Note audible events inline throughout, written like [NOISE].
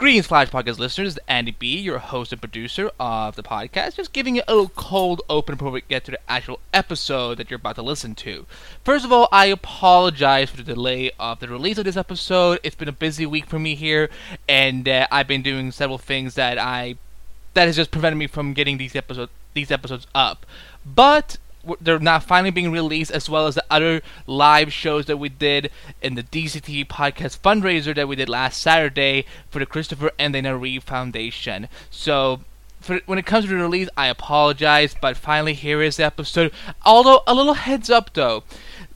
Greetings, Flash Podcast listeners. Andy B, your host and producer of the podcast, just giving you a little cold open before we get to the actual episode that you're about to listen to. First of all, I apologize for the delay of the release of this episode. It's been a busy week for me here, and uh, I've been doing several things that I that has just prevented me from getting these episodes these episodes up. But they're now finally being released, as well as the other live shows that we did in the DCTV podcast fundraiser that we did last Saturday for the Christopher and Dana Reeve Foundation. So. For, when it comes to the release, I apologize, but finally here is the episode. Although a little heads up though,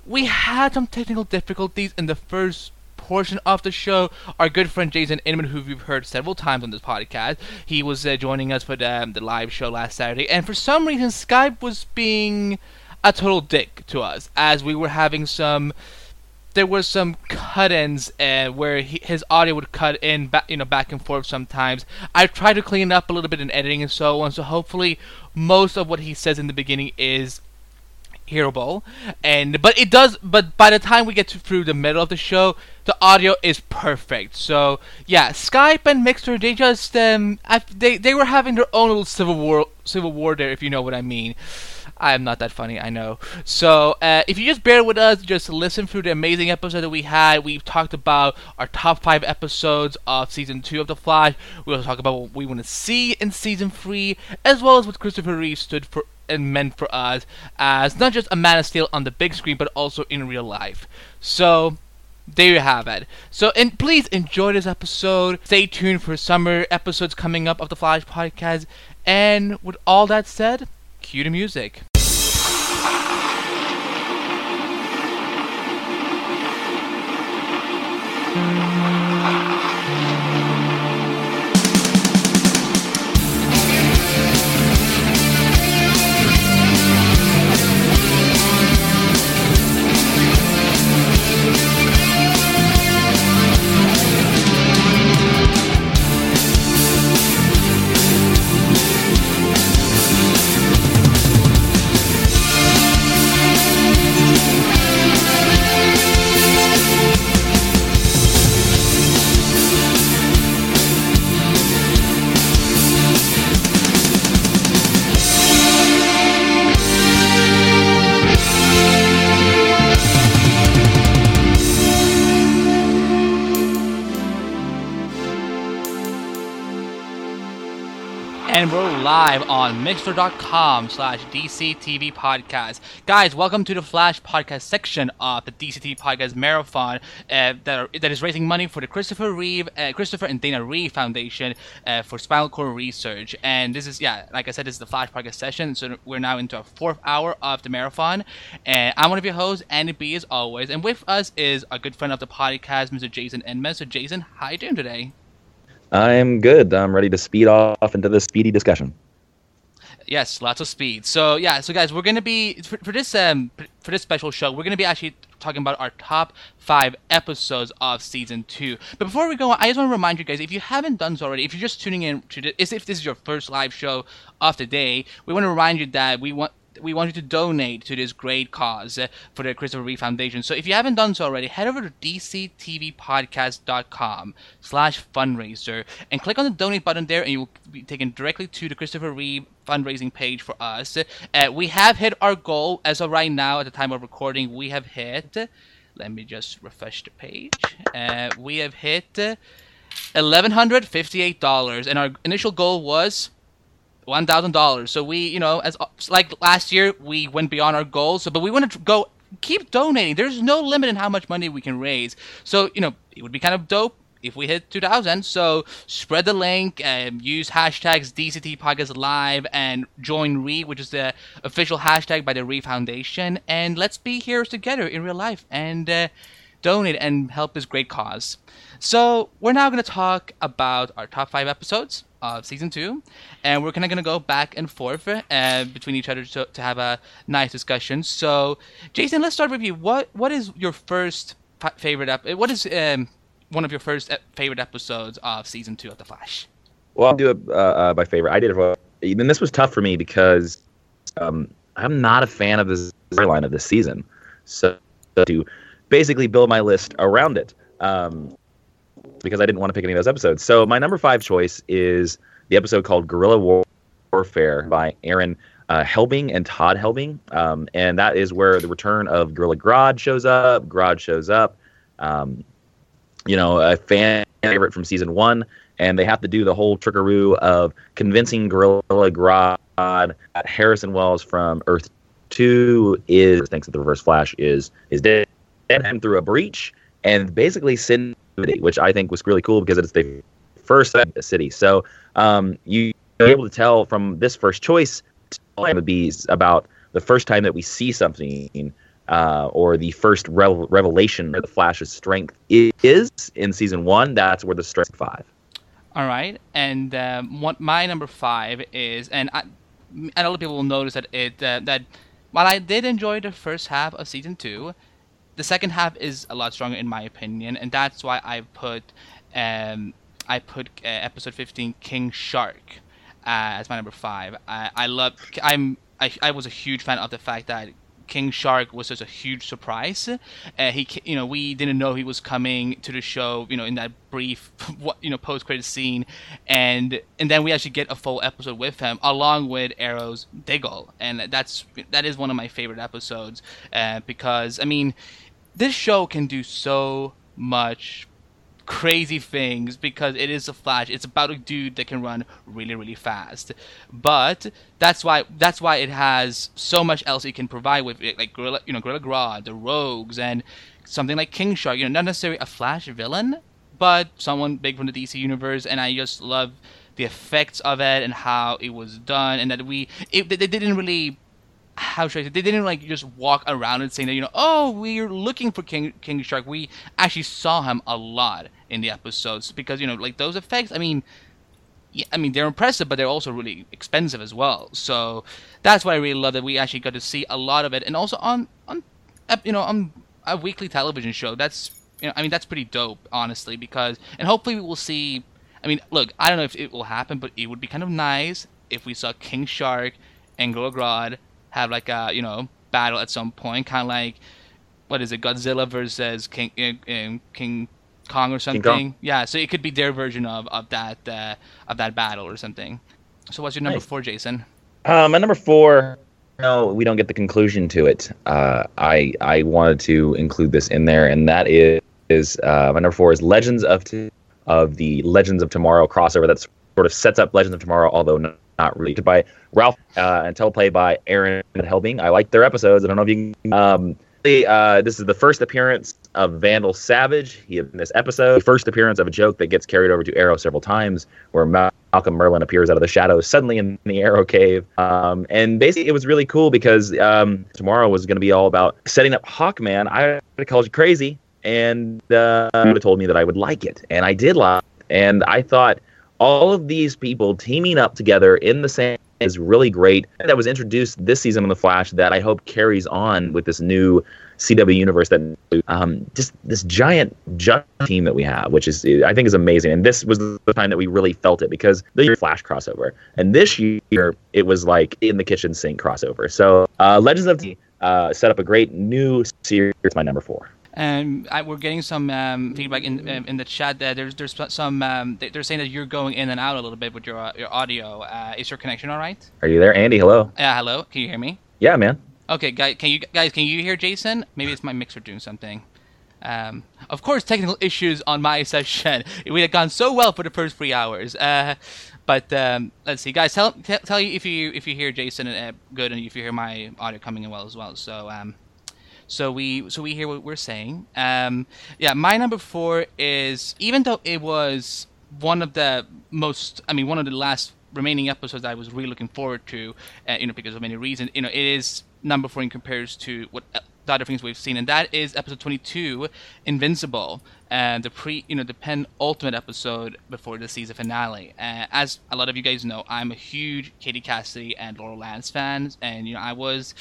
we had some technical difficulties in the first portion of the show. Our good friend Jason Inman, who we've heard several times on this podcast, he was uh, joining us for the, um, the live show last Saturday, and for some reason Skype was being a total dick to us as we were having some. There was some cut-ins uh, where he, his audio would cut in, back, you know, back and forth sometimes. I've tried to clean it up a little bit in editing and so on, so hopefully most of what he says in the beginning is hearable and but it does but by the time we get to, through the middle of the show the audio is perfect so yeah skype and mixer they just um I, they they were having their own little civil war civil war there if you know what i mean I am not that funny, I know. So, uh, if you just bear with us, just listen through the amazing episode that we had. We've talked about our top five episodes of season two of The Flash. We also talk about what we want to see in season three, as well as what Christopher Reeve stood for and meant for us as not just a Man of Steel on the big screen, but also in real life. So, there you have it. So, and please enjoy this episode. Stay tuned for summer episodes coming up of the Flash podcast. And with all that said, cue the music. Live on mixer.com slash DCTV podcast. Guys, welcome to the Flash podcast section of the DCTV podcast marathon uh, that, are, that is raising money for the Christopher Reeve, uh, Christopher and Dana Reeve Foundation uh, for spinal cord research. And this is, yeah, like I said, this is the Flash podcast session. So we're now into our fourth hour of the marathon. And I'm one of your hosts, Andy B, as always. And with us is a good friend of the podcast, Mr. Jason Inman. So, Jason, how you doing today? I'm good. I'm ready to speed off into the speedy discussion. Yes, lots of speed. So yeah, so guys, we're gonna be for, for this um for this special show, we're gonna be actually talking about our top five episodes of season two. But before we go on, I just want to remind you guys, if you haven't done so already, if you're just tuning in to this, if this is your first live show of the day, we want to remind you that we want we want you to donate to this great cause uh, for the Christopher Reeve Foundation. So if you haven't done so already, head over to dctvpodcast.com slash fundraiser and click on the donate button there and you will be taken directly to the Christopher Reeve fundraising page for us. Uh, we have hit our goal as of right now at the time of recording. We have hit, let me just refresh the page. Uh, we have hit $1,158 and our initial goal was one thousand dollars. So we, you know, as like last year, we went beyond our goals. So, but we want to go keep donating. There's no limit in how much money we can raise. So, you know, it would be kind of dope if we hit 2000 so spread the link and use hashtags dct podcast live and join Reeve which is the official hashtag by the Reeve foundation and let's be heroes together in real life and uh, donate and help this great cause so we're now going to talk about our top five episodes of season two, and we're kind of going to go back and forth uh, between each other to, to have a nice discussion. So, Jason, let's start with you. What what is your first favorite? Ep- what is um, one of your first favorite episodes of season two of The Flash? Well, I'll do it uh, uh, by favorite. I did it. Even this was tough for me because um, I'm not a fan of the storyline of this season. So to basically build my list around it. Um, because I didn't want to pick any of those episodes. So my number five choice is the episode called Gorilla War- Warfare by Aaron uh, Helbing and Todd Helbing, um, and that is where the return of Gorilla Grodd shows up. Grodd shows up, um, you know, a fan favorite from season one, and they have to do the whole trickaroo of convincing Gorilla Grodd that Harrison Wells from Earth Two is thinks that the Reverse Flash is is dead him through a breach and basically which I think was really cool because it's the first city. So um, you are able to tell from this first choice would be about the first time that we see something uh, or the first revel- revelation where the Flash's strength is in season one. That's where the strength five. All right, and um, what my number five is, and I, and a lot of people will notice that it uh, that while I did enjoy the first half of season two, the second half is a lot stronger in my opinion, and that's why I put um, I put uh, episode fifteen King Shark uh, as my number five. I, I love. I'm. I, I was a huge fan of the fact that King Shark was such a huge surprise. Uh, he, you know, we didn't know he was coming to the show. You know, in that brief, [LAUGHS] you know, post-credit scene, and and then we actually get a full episode with him, along with Arrow's Diggle, and that's that is one of my favorite episodes uh, because I mean, this show can do so much crazy things because it is a flash. It's about a dude that can run really really fast. But that's why that's why it has so much else it can provide with it, like gorilla you know gorilla grodd the rogues and something like king shark. You know not necessarily a flash villain but someone big from the dc universe and i just love the effects of it and how it was done and that we it, they didn't really how should I say? They didn't like just walk around and saying that you know, oh, we're looking for King King Shark. We actually saw him a lot in the episodes because you know, like those effects. I mean, yeah, I mean they're impressive, but they're also really expensive as well. So that's why I really love that we actually got to see a lot of it, and also on on you know on a weekly television show. That's you know, I mean that's pretty dope, honestly, because and hopefully we will see. I mean, look, I don't know if it will happen, but it would be kind of nice if we saw King Shark and Grodd have like a you know battle at some point, kind of like what is it, Godzilla versus King uh, King Kong or something. Kong. Yeah, so it could be their version of of that uh, of that battle or something. So what's your number nice. four, Jason? Uh, my number four. No, we don't get the conclusion to it. Uh, I I wanted to include this in there, and that is is uh, my number four is Legends of T- of the Legends of Tomorrow crossover that sort of sets up Legends of Tomorrow, although not, not really by Ralph uh, and teleplay by Aaron Helbing. I like their episodes. I don't know if you can. Um, uh, this is the first appearance of Vandal Savage. He in this episode, first appearance of a joke that gets carried over to Arrow several times, where Malcolm Merlyn appears out of the shadows suddenly in the Arrow cave. Um, and basically, it was really cool because um, tomorrow was going to be all about setting up Hawkman. I called you crazy, and uh, told me that I would like it, and I did like. it. And I thought all of these people teaming up together in the same is really great. That was introduced this season on The Flash that I hope carries on with this new CW universe that um, just this giant team that we have, which is I think is amazing. And this was the time that we really felt it because the Flash crossover, and this year it was like in the kitchen sink crossover. So uh, Legends of T uh, set up a great new series. My number four. And I, we're getting some um, feedback in in the chat that there's there's some um, they're saying that you're going in and out a little bit with your uh, your audio. Uh, is your connection all right? Are you there, Andy? Hello. Yeah, hello. Can you hear me? Yeah, man. Okay, guys, can you guys can you hear Jason? Maybe it's my mixer doing something. Um, of course, technical issues on my session. We had gone so well for the first three hours. Uh, but um, let's see, guys. Tell t- tell you if you if you hear Jason uh, good and if you hear my audio coming in well as well. So um, so we so we hear what we're saying. Um, yeah, my number four is even though it was one of the most, I mean, one of the last remaining episodes I was really looking forward to, uh, you know, because of many reasons. You know, it is number four in comparison to what uh, the other things we've seen, and that is episode 22, Invincible, and the pre, you know, the penultimate episode before the season finale. Uh, as a lot of you guys know, I'm a huge Katie Cassidy and Laurel Lance fans, and you know, I was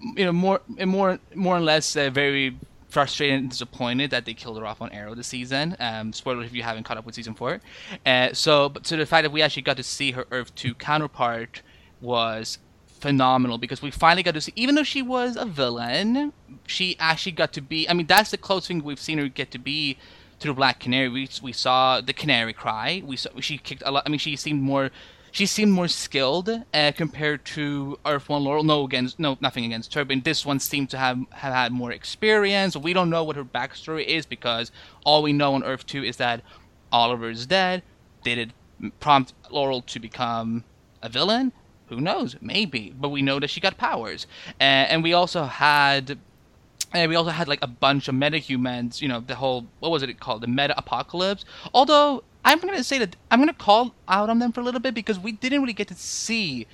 you know more and more more or less uh, very frustrated and disappointed that they killed her off on Arrow this season. Um, spoiler if you haven't caught up with season four. Uh, so, but to the fact that we actually got to see her Earth two counterpart was phenomenal because we finally got to see, even though she was a villain, she actually got to be. I mean, that's the closest thing we've seen her get to be to the Black Canary, we, we saw the Canary cry. We saw she kicked a lot. I mean, she seemed more she seemed more skilled uh, compared to Earth One Laurel. No, against no, nothing against her, but this one seemed to have have had more experience. We don't know what her backstory is because all we know on Earth Two is that Oliver is dead. Did it prompt Laurel to become a villain? Who knows? Maybe, but we know that she got powers, uh, and we also had and we also had like a bunch of metahumans, you know, the whole what was it called, the meta apocalypse. Although I'm gonna say that I'm gonna call out on them for a little bit because we didn't really get to see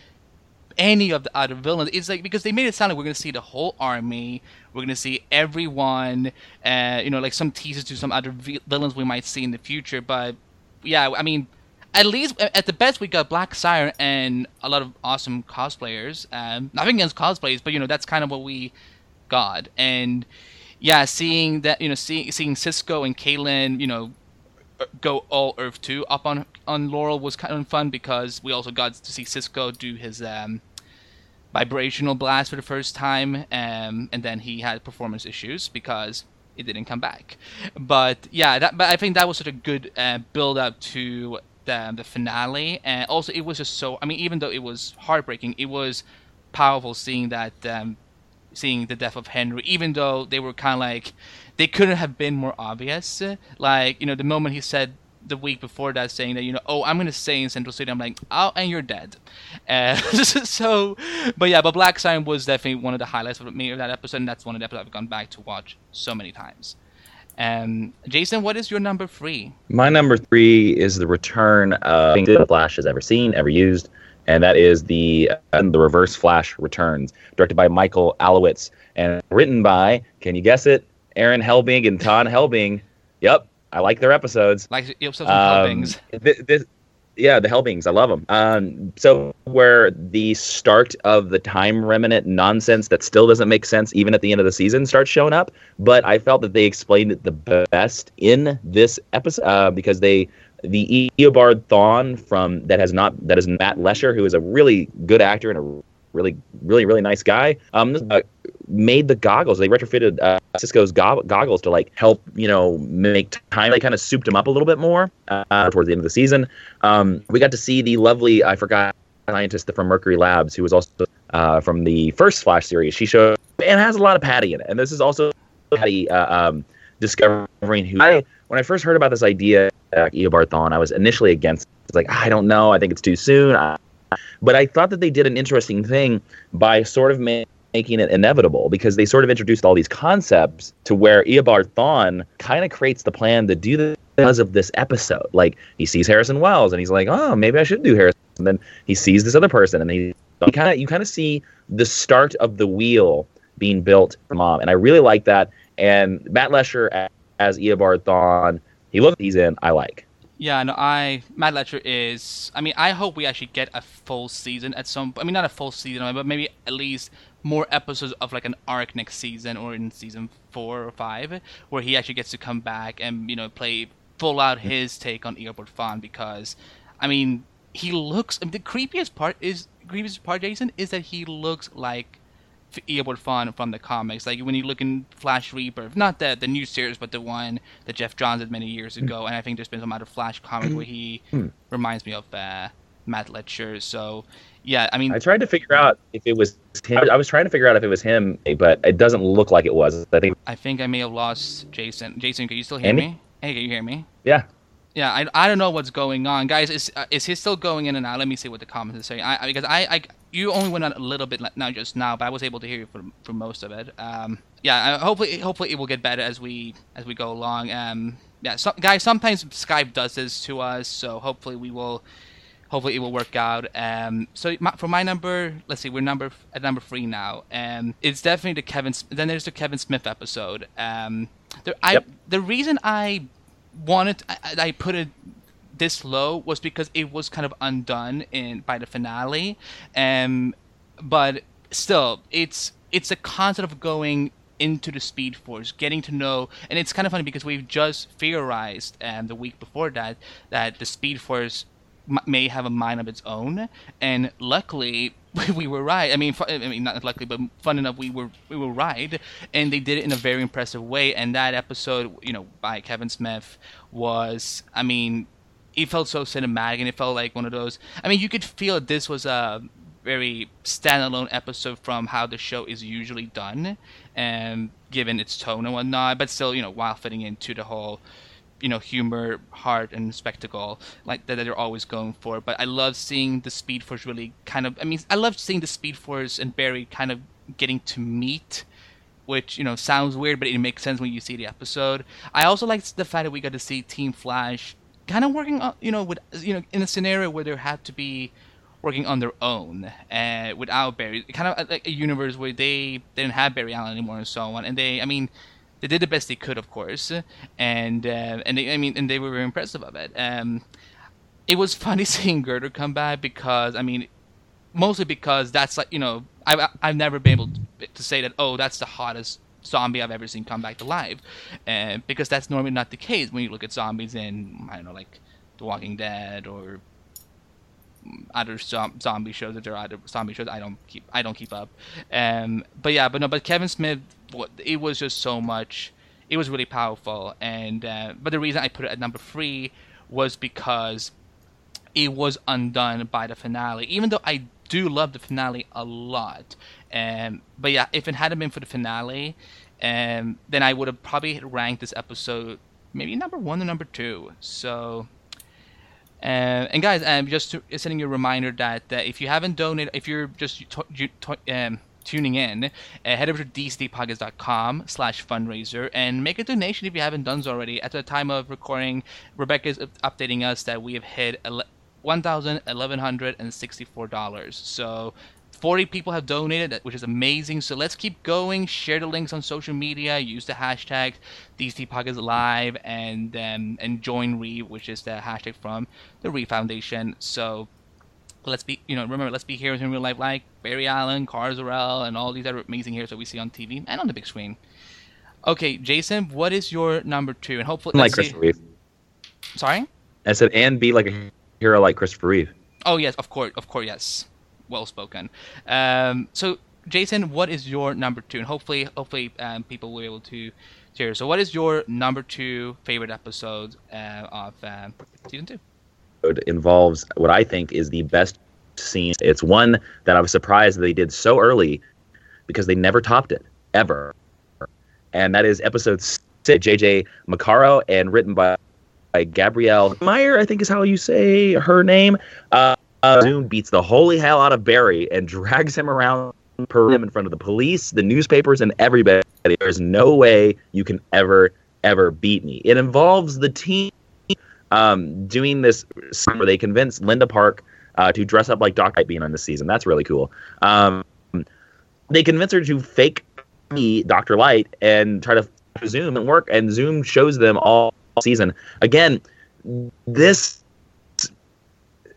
any of the other villains. It's like because they made it sound like we're gonna see the whole army, we're gonna see everyone, uh, you know, like some teasers to some other vi- villains we might see in the future. But yeah, I mean, at least at the best we got Black Siren and a lot of awesome cosplayers. Um, nothing against cosplays, but you know that's kind of what we got. And yeah, seeing that you know, seeing seeing Cisco and Caitlin, you know, go all Earth two up on on Laurel was kind of fun because we also got to see Cisco do his um, vibrational blast for the first time, um, and then he had performance issues because it didn't come back. But yeah, that, but I think that was such a good uh, build up to the, the finale, and also it was just so. I mean, even though it was heartbreaking, it was powerful seeing that um, seeing the death of Henry, even though they were kind of like they couldn't have been more obvious. Like you know, the moment he said the week before that, saying that you know, oh, I'm gonna stay in Central City. I'm like, oh, and you're dead. Uh, [LAUGHS] so, but yeah, but Black Siren was definitely one of the highlights of me of that episode, and that's one of the episodes I've gone back to watch so many times. Um, Jason, what is your number three? My number three is the return of the Flash has ever seen, ever used and that is the uh, the Reverse Flash Returns, directed by Michael Allowitz and written by, can you guess it, Aaron Helbing and Todd Helbing. Yep, I like their episodes. Like episodes um, Helbings. This, this, yeah, the Helbings, I love them. Um, so where the start of the time remnant nonsense that still doesn't make sense even at the end of the season starts showing up, but I felt that they explained it the best in this episode uh, because they the Eobard Thawne from that has not that is Matt Letscher, who is a really good actor and a really really really nice guy. Um, uh, made the goggles. They retrofitted uh, Cisco's go- goggles to like help you know make time. They kind of souped them up a little bit more uh, towards the end of the season. Um, we got to see the lovely I forgot scientist from Mercury Labs who was also uh, from the first Flash series. She showed and has a lot of Patty in it, and this is also Patty uh, um, discovering who. I, when I first heard about this idea, uh, Eobard Thawne, I was initially against. It's like I don't know. I think it's too soon. I, but I thought that they did an interesting thing by sort of ma- making it inevitable because they sort of introduced all these concepts to where Eobard Thawne kind of creates the plan to do this because of this episode. Like he sees Harrison Wells and he's like, oh, maybe I should do Harrison. And then he sees this other person and he kind of you kind of see the start of the wheel being built for mom. And I really like that. And Matt Letscher as Eobard Thawne. He looks he's in. I like. Yeah, no, I Matt Letscher is. I mean, I hope we actually get a full season at some. I mean, not a full season, but maybe at least more episodes of like an arc next season or in season four or five, where he actually gets to come back and you know play full out his take on Eobard Thawne because, I mean, he looks. I mean, the creepiest part is creepiest part, Jason, is that he looks like Eobard Thawne from the comics. Like when you look in Flash Rebirth, not the the new series, but the one that Geoff Johns did many years ago. And I think there's been some other Flash comic where he reminds me of uh, Matt Letscher. So yeah, I mean, I tried to figure out if it was him. I was trying to figure out if it was him, but it doesn't look like it was. I think. I think I may have lost Jason. Jason, can you still hear Andy? me? Hey, can you hear me? Yeah. Yeah, I, I don't know what's going on, guys. Is uh, is he still going in and out? Let me see what the comments are saying. I, because I, I you only went on a little bit now just now, but I was able to hear you for, for most of it. Um, yeah, hopefully hopefully it will get better as we as we go along. Um, yeah, so, guys, sometimes Skype does this to us, so hopefully we will hopefully it will work out. Um, so my, for my number, let's see, we're number at number three now. Um, it's definitely the Kevin. Then there's the Kevin Smith episode. Um, there, I yep. the reason I wanted I, I put it this low was because it was kind of undone in by the finale. Um but still it's it's a concept of going into the speed force getting to know and it's kind of funny because we've just theorized um, the week before that that the speed force may have a mind of its own, and luckily [LAUGHS] we were right. I mean, I mean, not luckily, but fun enough, we were we were right, and they did it in a very impressive way. And that episode, you know, by Kevin Smith was, I mean, it felt so cinematic, and it felt like one of those. I mean, you could feel this was a very standalone episode from how the show is usually done, and given its tone and whatnot, but still, you know, while fitting into the whole you know humor, heart, and spectacle like that, that they're always going for. But I love seeing the Speed Force really kind of. I mean, I love seeing the Speed Force and Barry kind of getting to meet. Which you know sounds weird, but it makes sense when you see the episode. I also like the fact that we got to see Team Flash kind of working on, you know, with you know, in a scenario where there had to be working on their own uh, without Barry, kind of like a universe where they, they didn't have Barry Allen anymore and so on. And they, I mean, they did the best they could, of course, and uh, and they, I mean, and they were very impressive of it. Um, it was funny [LAUGHS] seeing Girder come back because I mean, mostly because that's like you know I've I've never been able to say that oh that's the hottest zombie I've ever seen come back to life, uh, because that's normally not the case when you look at zombies in I don't know like The Walking Dead or other zombie shows that there are other zombie shows I don't keep I don't keep up. Um, but yeah, but no, but Kevin Smith, it was just so much. It was really powerful, and uh, but the reason I put it at number three was because it was undone by the finale. Even though I do love the finale a lot, um, but yeah, if it hadn't been for the finale, um, then I would have probably ranked this episode maybe number one or number two. So uh, and guys, um, just sending you a reminder that if you haven't donated, if you're just um, tuning in, uh, head over to dcpodcast.com slash fundraiser and make a donation if you haven't done so already. At the time of recording, Rebecca is updating us that we have hit $1,164. So 40 people have donated, which is amazing. So let's keep going. Share the links on social media. Use the hashtag DCT Live and um, and join Reeve, which is the hashtag from the Reeve Foundation. So let's be, you know, remember, let's be heroes in real life, like Barry Allen, Kara Zor-El, and all these other amazing heroes that we see on TV and on the big screen. Okay, Jason, what is your number two? And hopefully, like Christopher Reeve. Sorry. I said, and be like a hero like Christopher Reeve. Oh yes, of course, of course, yes well spoken. Um, so, Jason, what is your number two? And hopefully, hopefully, um, people will be able to hear. So, what is your number two favorite episode uh, of uh, season two? Involves what I think is the best scene. It's one that I was surprised they did so early because they never topped it ever, and that is episode six. JJ Makaro and written by by Gabrielle Meyer, I think is how you say her name. Uh, uh, Zoom beats the holy hell out of Barry and drags him around per in front of the police, the newspapers, and everybody. There's no way you can ever, ever beat me. It involves the team um, doing this where they convince Linda Park uh, to dress up like Doc Light being on this season. That's really cool. Um, they convince her to fake me Dr. Light and try to Zoom and work, and Zoom shows them all season. Again, this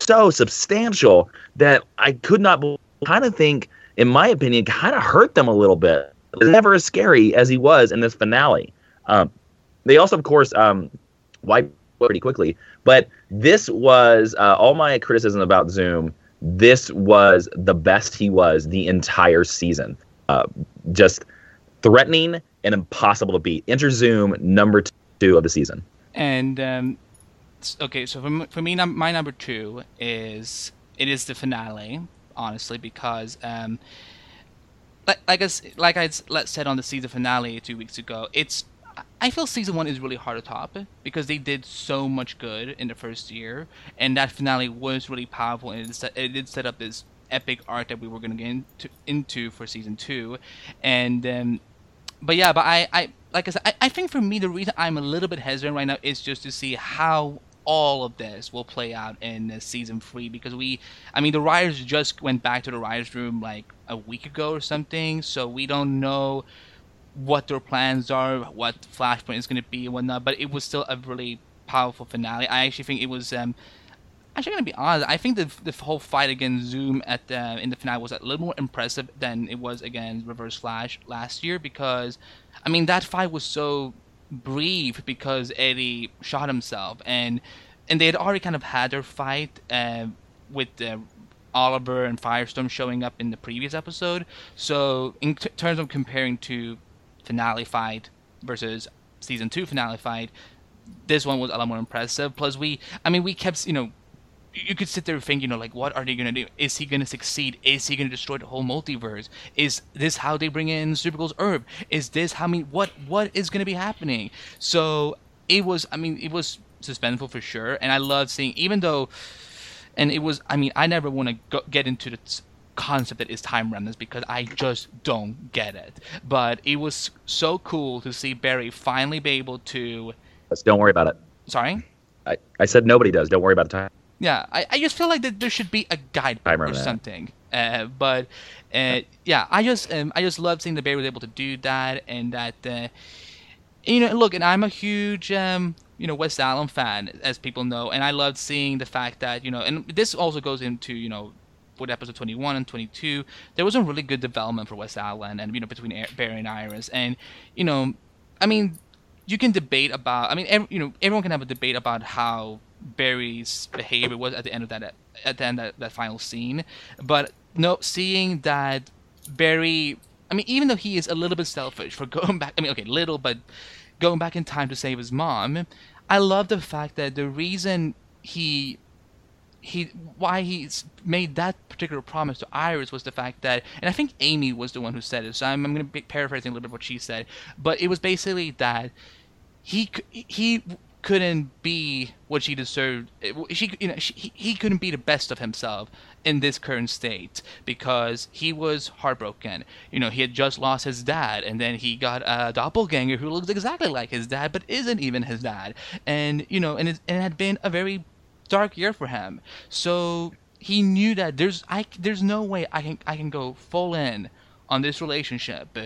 so substantial that I could not kind of think, in my opinion, kind of hurt them a little bit. Never as scary as he was in this finale. Um, they also, of course, um, wiped pretty quickly. But this was uh, all my criticism about Zoom. This was the best he was the entire season. Uh, just threatening and impossible to beat. Enter Zoom number two of the season. And um, okay. So for for me, num- my number two is it is the finale, honestly, because um, like like I like I said on the season finale two weeks ago, it's I feel season one is really hard to top because they did so much good in the first year, and that finale was really powerful, and it, set, it did set up this epic arc that we were going to get into, into for season two, and um, but yeah, but I, I like I said, I, I think for me the reason I'm a little bit hesitant right now is just to see how all of this will play out in season three because we, I mean, the writers just went back to the writers' room like a week ago or something, so we don't know what their plans are, what Flashpoint is going to be and whatnot. But it was still a really powerful finale. I actually think it was. Um, actually, going to be honest, I think the the whole fight against Zoom at the in the finale was a little more impressive than it was against Reverse Flash last year because, I mean, that fight was so brief because Eddie shot himself, and and they had already kind of had their fight uh, with uh, Oliver and Firestorm showing up in the previous episode. So in t- terms of comparing to finale fight versus season two finale fight, this one was a lot more impressive. Plus, we, I mean, we kept, you know, you could sit there and think, you know, like, what are they going to do? Is he going to succeed? Is he going to destroy the whole multiverse? Is this how they bring in Supergirl's herb? Is this how I mean, what what is going to be happening? So it was, I mean, it was suspenseful for sure, and I loved seeing, even though, and it was, I mean, I never want to get into the concept that is time remnants because I just don't get it. But it was so cool to see Barry finally be able to. Don't worry about it. Sorry. I, I said nobody does. Don't worry about the time. Yeah, I, I just feel like that there should be a guide or something. Uh, but uh, yeah, I just um, I just love seeing that Barry was able to do that, and that uh, you know, look, and I'm a huge um, you know West Allen fan, as people know, and I loved seeing the fact that you know, and this also goes into you know with episode 21 and 22 there was a really good development for west allen and you know between barry and iris and you know i mean you can debate about i mean every, you know everyone can have a debate about how Barry's behavior was at the end of that at the end of that, that final scene. But no, seeing that Barry, I mean, even though he is a little bit selfish for [LAUGHS] going back, I mean, okay, little, but going back in time to save his mom, I love the fact that the reason he he why he made that particular promise to Iris was the fact that, and I think Amy was the one who said it. So I'm, I'm going to be paraphrasing a little bit what she said, but it was basically that he he couldn't be what she deserved. Eh, she, you know, she, he couldn't be the best of himself in this current state because he was heartbroken. You know, he had just lost his dad, and then he got a doppelganger who looks exactly like his dad, but isn't even his dad. And you know, and it, and it had been a very dark year for him. So he knew that there's I there's no way I can I can go full in on this relationship,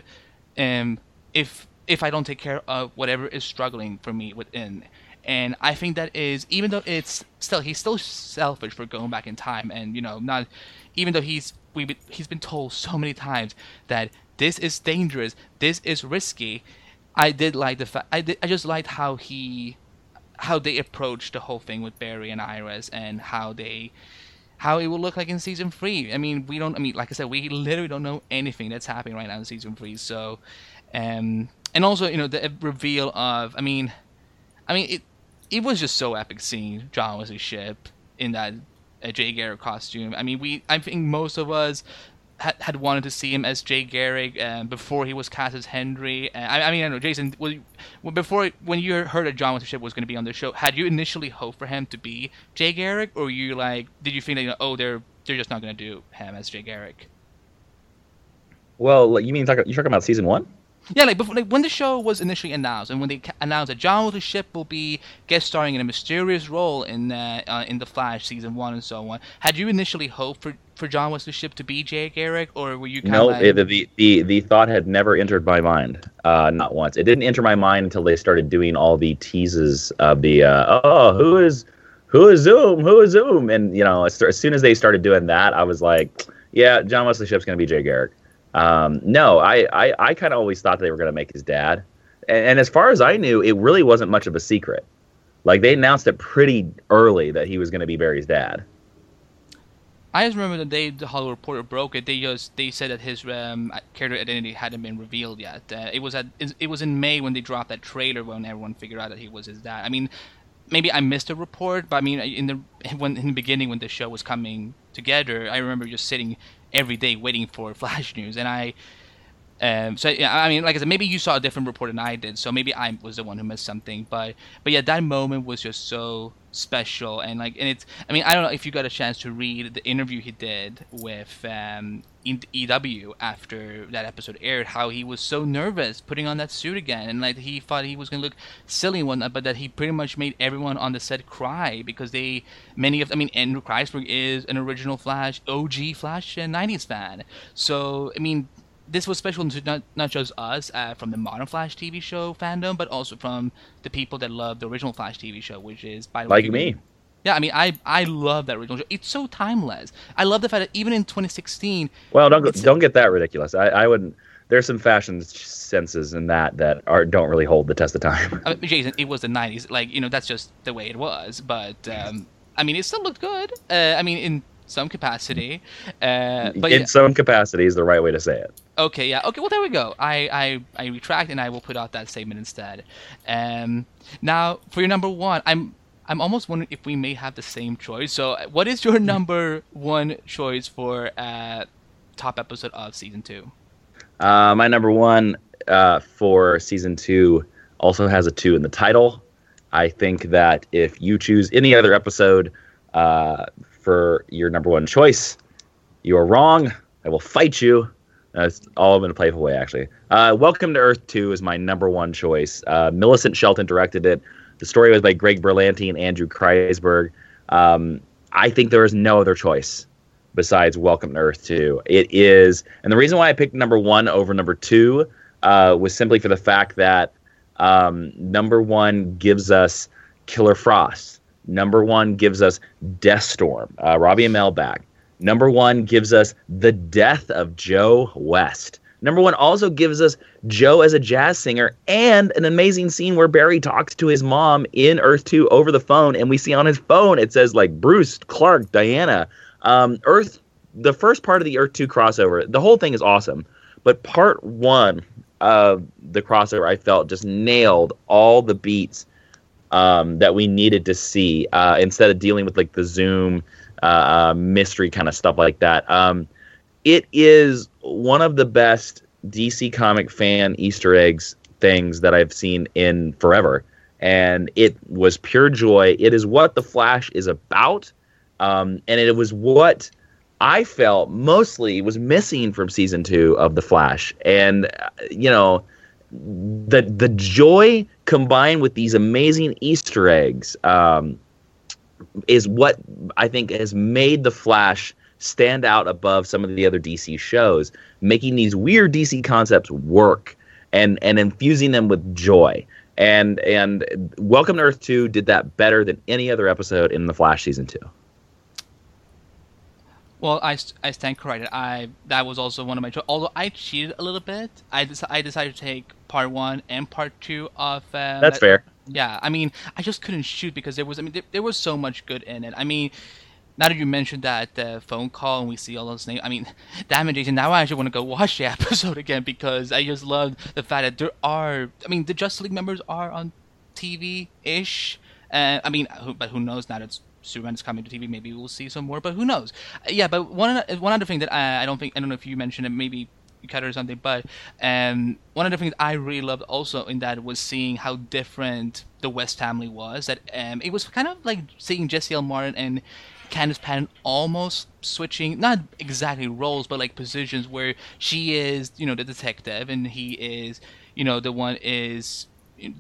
um, if if I don't take care of whatever is struggling for me within. And I think that is even though it's still he's still selfish for going back in time, and you know not even though he's we he's been told so many times that this is dangerous, this is risky. I did like the fact I did I just liked how he how they approach the whole thing with Barry and Iris and how they how it will look like in season three. I mean, we don't. I mean, like I said, we literally don't know anything that's happening right now in season three. So, um, and also you know the reveal of. I mean, I mean it it was just so epic seeing John Wesley Shipp in that uh, Jay Garrick costume. I mean, we I think most of us had, had wanted to see him as Jay Garrick uh, before he was cast as Henry. Uh, I, I, mean, I know Jason. You, before when you heard that John Wesley Shipp was going to be on the show, had you initially hoped for him to be Jay Garrick, or you like did you think that you know, oh they're they're just not going to do him as Jay Garrick? Well, you mean talk, you're talking about season one? Yeah, like before, like when the show was initially announced, and when they announced that John Wesley Shipp will be guest starring in a mysterious role in uh, uh, in the Flash season one and so on, had you initially hoped for, for John Wesley Shipp to be Jay Garrick, or were you kind no? Like... The, the the the thought had never entered my mind, uh, not once. It didn't enter my mind until they started doing all the teases of the uh, oh who is who is Zoom who is Zoom, and you know as, as soon as they started doing that, I was like, yeah, John Wesley Shipp's gonna be Jay Garrick. Um, no, I, I, I kind of always thought they were going to make his dad. And, and, as far as I knew, it really wasn't much of a secret. Like they announced it pretty early that he was going to be Barry's dad. I just remember the day the Hollywood Reporter broke it. They just they said that his um, character identity hadn't been revealed yet. Uh, it was at it was in May when they dropped that trailer when everyone figured out that he was his dad. I mean, maybe I missed a report, but I mean in the when in the beginning when the show was coming together, I remember just sitting every day waiting for [LAUGHS] Flash news, and I. Um, so yeah, I mean, like I said, maybe you saw a different report than I did, so maybe I was the one who missed something. But but yeah, that moment was just so special, and like, and it's. I mean, I don't know if you got a chance to read the interview he did with um, EW after that episode aired, how he was so nervous putting on that suit again, and like he thought he was gonna look silly and whatnot, but that he pretty much made everyone on the set cry because they, many of, I mean, Andrew Kreisberg is an original Flash, OG Flash and '90s fan, so I mean, this was special to not not just us uh, from the modern Flash TV show fandom, but also from the people that love the original Flash TV show, which is by the like way, me. Yeah, I mean, I I love that original show. It's so timeless. I love the fact that even in 2016. Well, don't don't get that ridiculous. I, I wouldn't. there's some fashion senses in that that are don't really hold the test of time. I mean, Jason, it was the '90s. Like you know, that's just the way it was. But um, I mean, it still looked good. Uh, I mean, in some capacity. Uh, but in yeah. some capacity is the right way to say it. Okay, yeah. Okay, well, there we go. I, I, I retract and I will put out that statement instead. Um, now, for your number one, I'm I'm almost wondering if we may have the same choice. So, what is your number one choice for uh, top episode of season two? Uh, my number one uh, for season two also has a two in the title. I think that if you choose any other episode uh, for your number one choice, you are wrong. I will fight you. That's all in a playful way, actually. Uh, Welcome to Earth 2 is my number one choice. Uh, Millicent Shelton directed it. The story was by Greg Berlanti and Andrew Kreisberg. Um, I think there is no other choice besides Welcome to Earth 2. It is, and the reason why I picked number one over number two uh, was simply for the fact that um, number one gives us Killer Frost. Number one gives us Deathstorm, uh, Robbie Amell back. Number one gives us the death of Joe West. Number one also gives us Joe as a jazz singer and an amazing scene where Barry talks to his mom in Earth 2 over the phone. And we see on his phone it says like Bruce, Clark, Diana. Um, Earth, the first part of the Earth 2 crossover, the whole thing is awesome. But part one of the crossover, I felt just nailed all the beats um, that we needed to see uh, instead of dealing with like the Zoom uh, mystery kind of stuff like that. Um, it is one of the best DC comic fan Easter eggs things that I've seen in forever. And it was pure joy. It is what The Flash is about. Um, and it was what I felt mostly was missing from season two of The Flash. And, uh, you know, the the joy combined with these amazing Easter eggs um, is what I think has made the Flash stand out above some of the other DC shows, making these weird DC concepts work and and infusing them with joy. And and Welcome to Earth 2 did that better than any other episode in the Flash season 2. Well, I, I stand corrected. I that was also one of my choices. Although I cheated a little bit, I dec- I decided to take part one and part two of. Uh, That's that- fair. Yeah, I mean, I just couldn't shoot because there was. I mean, there, there was so much good in it. I mean, now that you mentioned that uh, phone call and we see all those names, I mean, [LAUGHS] damn it, Jason. Now I actually want to go watch the [LAUGHS] episode again because I just love the fact that there are. I mean, the Justice League members are on TV ish. Uh, I mean, who, but who knows? Now that Superman is coming to TV, maybe we'll see some more. But who knows? Yeah, but one one other thing that I, I don't think I don't know if you mentioned it, maybe cut or something. But um, one of the things I really loved also in that was seeing how different the West family was. That um, it was kind of like seeing Jesse L. Martin and Candice Patton almost switching, not exactly roles, but like positions where she is, you know, the detective and he is, you know, the one is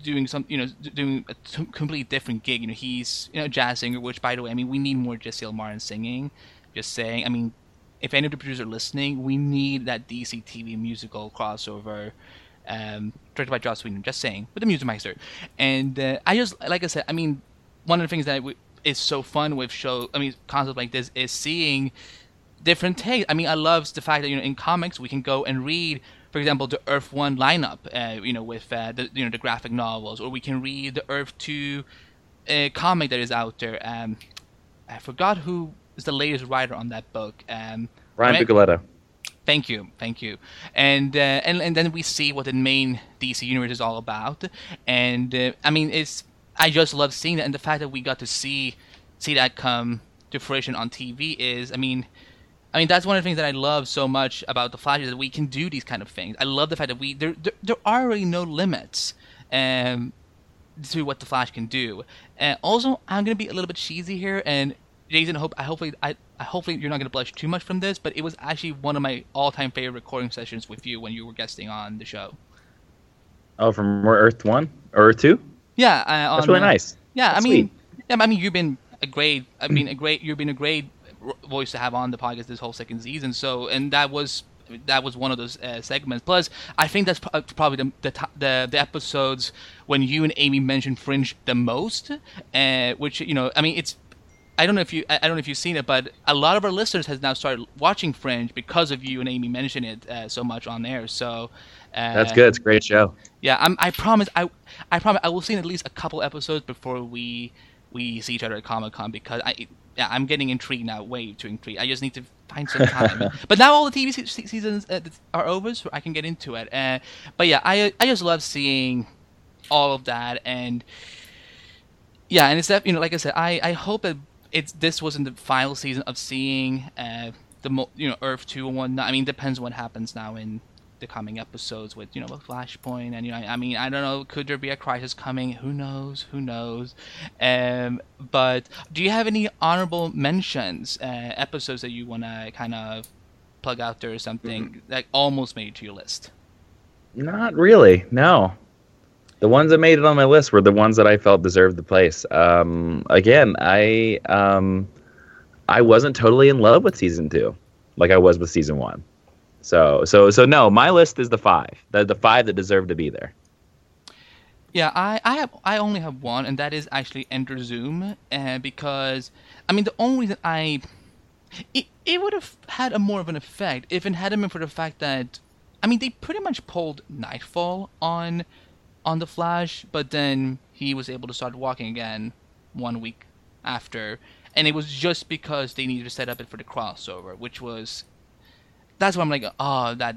doing some, you know, doing a t- completely different gig. You know, he's, you know, jazz singer, which by the way, I mean, we need more Jesse L. Martin singing. Just saying. I mean, if any of the producers are listening, we need that DC TV musical crossover. Um, directed by Joss Whedon, just saying, with the Music Meister. And uh, I just, like I said, I mean, one of the things that is so fun with show, I mean, concepts like this is seeing different takes. I mean, I love the fact that you know in comics we can go and read, for example, the Earth One lineup, uh, you know, with uh, the you know the graphic novels, or we can read the Earth Two uh, comic that is out there. Um, I forgot who is the latest writer on that book. Um, Ryan Right. Thank you, thank you. And uh, and and then we see what the main DC universe is all about. And uh, I mean, it's I just love seeing that, and the fact that we got to see see that come to fruition on TV is, I mean. I mean that's one of the things that I love so much about the Flash is that we can do these kind of things. I love the fact that we there there, there are really no limits um, to what the Flash can do. And also, I'm gonna be a little bit cheesy here, and Jason, I hope I hopefully I, I hopefully you're not gonna blush too much from this, but it was actually one of my all-time favorite recording sessions with you when you were guesting on the show. Oh, from Earth 1 or Earth 2? Yeah, uh, That's really uh, nice. Yeah, That's I mean, yeah, I mean, you've been a great. I mean, a [CLEARS THROAT] great. You've been a great voice to have on the podcast this whole second season. So, and that was that was one of those uh, segments. Plus, I think that's pro- probably the, the the the episodes when you and Amy mentioned Fringe the most. Uh, which you know, I mean, it's. I don't know if you I, don't know if you've seen it, but a lot of our listeners has now started watching Fringe because of you and Amy mentioning it uh, so much on there. So uh, That's good. It's a great show. Yeah, I'm, I promise. I I promise I will see at least a couple episodes before we we see each other at Comic Con because I yeah I'm getting intrigued now, way too intrigued. I just need to find some time. [LAUGHS] but now all the TV se- seasons uh, are over, so I can get into it. Uh, but yeah, I I just love seeing all of that and yeah, and it's that you know, like I said, I I hope that it's this wasn't the final season of seeing uh the mo- you know Earth two and whatnot. I mean, depends what happens now in the coming episodes with you know with Flashpoint and you know I mean I don't know could there be a crisis coming who knows who knows um but do you have any honorable mentions uh, episodes that you want to kind of plug out there or something mm-hmm. that almost made it to your list not really no the ones that made it on my list were the ones that I felt deserved the place um again I um I wasn't totally in love with season 2 like I was with season 1 so so so no, my list is the five. The the five that deserve to be there. Yeah, I, I have I only have one, and that is actually Enter Zoom, uh, because I mean the only reason I it it would have had a more of an effect if it hadn't been for the fact that I mean they pretty much pulled Knightfall on on the Flash, but then he was able to start walking again one week after, and it was just because they needed to set up it for the crossover, which was that's why I'm like, oh, that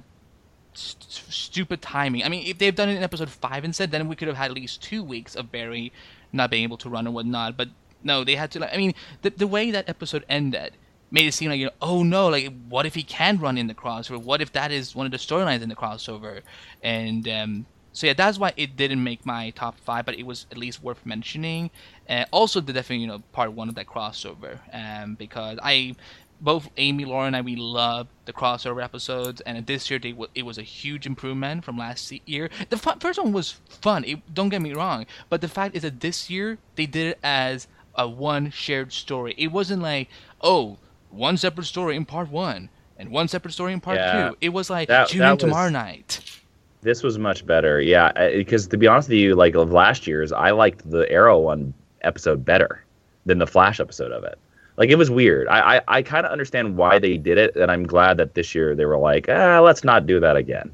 st- stupid timing. I mean, if they've done it in episode five instead, then we could have had at least two weeks of Barry not being able to run and whatnot. But no, they had to. I mean, the the way that episode ended made it seem like you know, oh no, like what if he can run in the crossover? What if that is one of the storylines in the crossover? And um, so yeah, that's why it didn't make my top five, but it was at least worth mentioning. Uh, also, the definitely you know part one of that crossover, um, because I both Amy, Laura, and I we love the crossover episodes, and this year they it was a huge improvement from last year. The first one was fun. It, don't get me wrong, but the fact is that this year they did it as a one shared story. It wasn't like oh one separate story in part one and one separate story in part yeah, two. It was like that, tune in tomorrow night. This was much better, yeah. Because to be honest with you, like of last year's, I liked the Arrow one episode better than the Flash episode of it like it was weird. I I, I kind of understand why they did it, and I'm glad that this year they were like, ah, let's not do that again.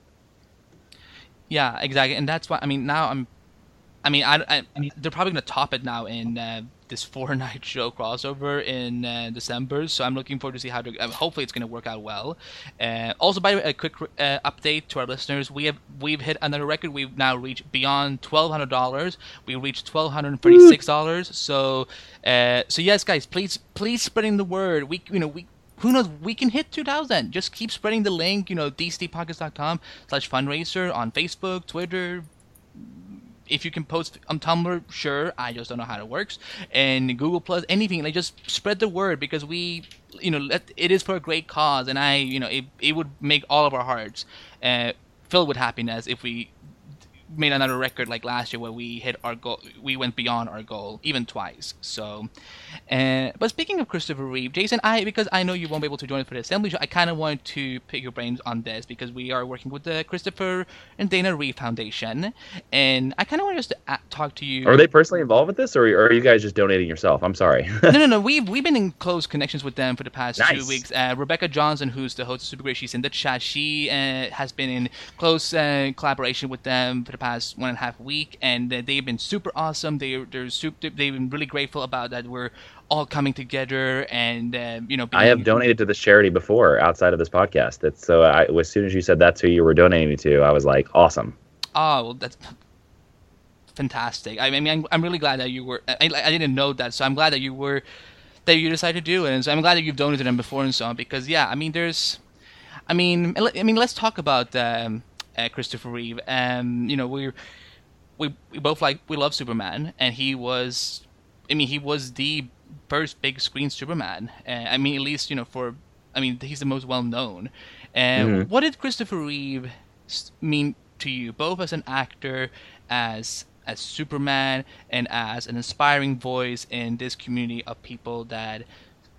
Yeah, exactly, and that's why I mean now I'm, I mean I, I they're probably gonna top it now in uh, this four night show crossover in uh, December. So I'm looking forward to see how to. Uh, hopefully, it's going to work out well. Uh, also, by the way, a quick uh, update to our listeners: we have we've hit another record. We've now reached beyond twelve hundred dollars. We reached twelve hundred thirty six dollars. So, uh, so yes, guys, please please spreading the word. We you know we who knows we can hit 2000 just keep spreading the link you know dctvpodcasts.com slash fundraiser on facebook twitter if you can post on Tumblr, sure. I just don't know how it works. And Google Plus, anything, like just spread the word because we, you know, let, it is for a great cause, and I, you know, it, it would make all of our hearts uh, filled with happiness if we made another record like last year where we hit our goal. We went beyond our goal even twice. So, uh, but speaking of Christopher Reeve, Jason, I because I know you won't be able to join us for the assembly show, I kind of wanted to pick your brains on this because we are working with the Christopher and Dana Reeve Foundation, and I kind of want us to talk to you. Are they personally involved with this, or are you guys just donating yourself? I'm sorry. [LAUGHS] no, no, no. We've we've been in close connections with them for the past nice. two weeks. Uh, Rebecca Johnson, who's the host of Supergirl, she's in the chat. She uh, has been in close uh, collaboration with them for the past one and a half week, and they've been super awesome. They they're super, they've been really grateful about that. We're all coming together, and uh, you know. Being, I have donated to this charity before outside of this podcast. That's so. I, as soon as you said that's who you were donating to, I was like, awesome. Oh well, that's fantastic. I mean, I'm, I'm really glad that you were. I, I didn't know that, so I'm glad that you were that you decided to do it, and so I'm glad that you've donated them before and so on. Because yeah, I mean, there's. I mean, I mean, let's talk about um, uh, Christopher Reeve. Um, you know, we we we both like we love Superman, and he was, I mean, he was the first big screen Superman. Uh, I mean, at least you know for, I mean, he's the most well known. And uh, mm-hmm. what did Christopher Reeve mean to you, both as an actor, as as Superman, and as an inspiring voice in this community of people that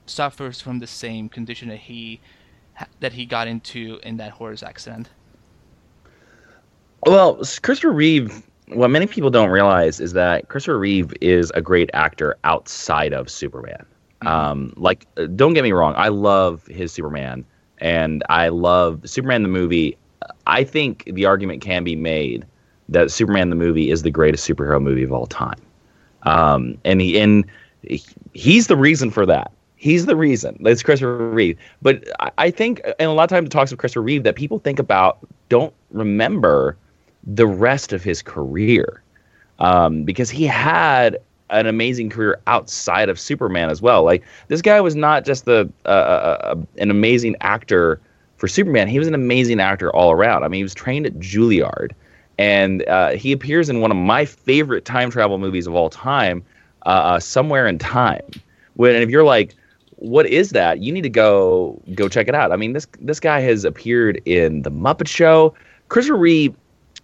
suffers from the same condition that he that he got into in that horse accident? Well, Christopher Reeve, what many people don't realize is that Christopher Reeve is a great actor outside of Superman. Um, like, uh, don't get me wrong, I love his Superman, and I love Superman the movie. I think the argument can be made that Superman the movie is the greatest superhero movie of all time. Um, and he and he's the reason for that. He's the reason. It's Christopher Reeve. But I, I think, and a lot of times it talks of Christopher Reeve that people think about don't remember the rest of his career um, because he had an amazing career outside of Superman as well. Like this guy was not just the uh, uh, uh, an amazing actor for Superman; he was an amazing actor all around. I mean, he was trained at Juilliard, and uh, he appears in one of my favorite time travel movies of all time, uh, uh, Somewhere in Time. When and if you're like, what is that? You need to go go check it out. I mean, this this guy has appeared in The Muppet Show. Christopher Reeve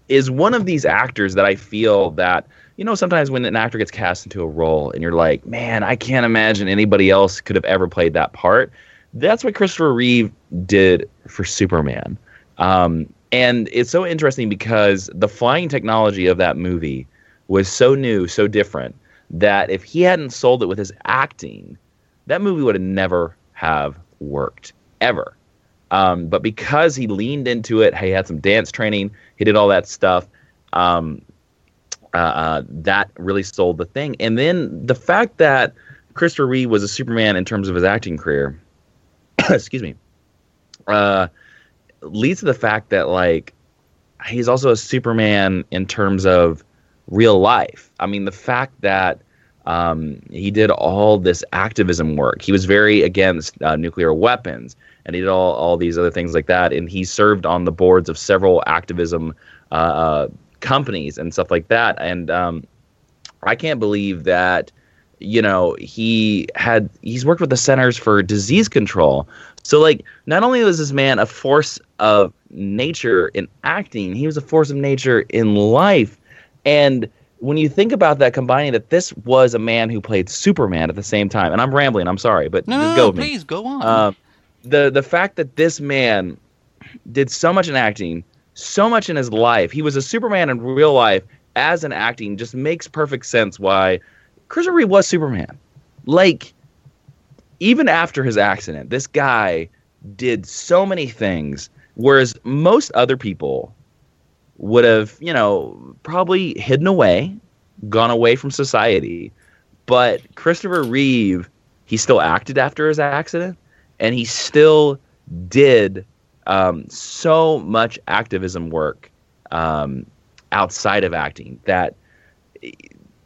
is one of these actors that I feel that you know, sometimes when an actor gets cast into a role and you're like, man, I can't imagine anybody else could have ever played that part. That's what Christopher Reeve did for Superman. Um, and it's so interesting because the flying technology of that movie was so new, so different that if he hadn't sold it with his acting, that movie would have never have worked ever. Um, but because he leaned into it, he had some dance training, he did all that stuff. Um, uh, uh, that really sold the thing. And then the fact that Christopher Reeve was a Superman in terms of his acting career, [COUGHS] excuse me, uh, leads to the fact that like he's also a Superman in terms of real life. I mean, the fact that um, he did all this activism work. He was very against uh, nuclear weapons, and he did all, all these other things like that. And he served on the boards of several activism uh, uh companies and stuff like that. And um, I can't believe that you know he had he's worked with the Centers for Disease Control. So like, not only was this man a force of nature in acting, he was a force of nature in life. And when you think about that, combining that this was a man who played Superman at the same time, and I'm rambling, I'm sorry, but no, just go no, please me. go on. Uh, the the fact that this man did so much in acting, so much in his life. He was a Superman in real life as an acting just makes perfect sense why Chris Reeve was Superman. Like even after his accident, this guy did so many things whereas most other people would have, you know, probably hidden away, gone away from society. But Christopher Reeve, he still acted after his accident and he still did um, so much activism work um, outside of acting that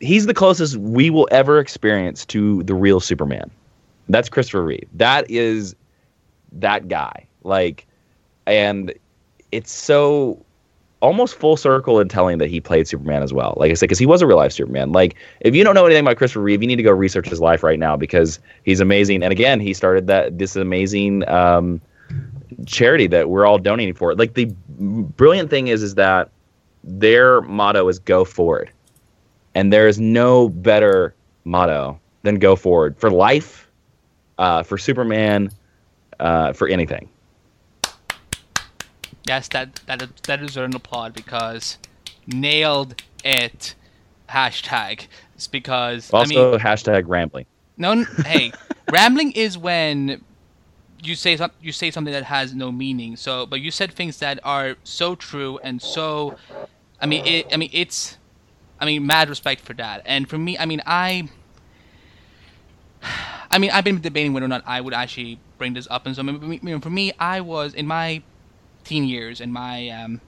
he's the closest we will ever experience to the real Superman. That's Christopher Reeve. That is that guy. Like, and it's so almost full circle in telling that he played Superman as well. Like I said, because he was a real life Superman. Like, if you don't know anything about Christopher Reeve, you need to go research his life right now because he's amazing. And again, he started that this amazing um, charity that we're all donating for. Like the brilliant thing is is that their motto is go forward. And there is no better motto than go forward for life, uh, for Superman, uh, for anything. Yes, that that that deserves an applaud because nailed it. Hashtag. It's because also I mean, hashtag rambling. No, hey, [LAUGHS] rambling is when you say you say something that has no meaning. So, but you said things that are so true and so. I mean, it. I mean, it's. I mean, mad respect for that. And for me, I mean, I. I mean, I've been debating whether or not I would actually bring this up, and so I mean, for me, I was in my teen years, in my um,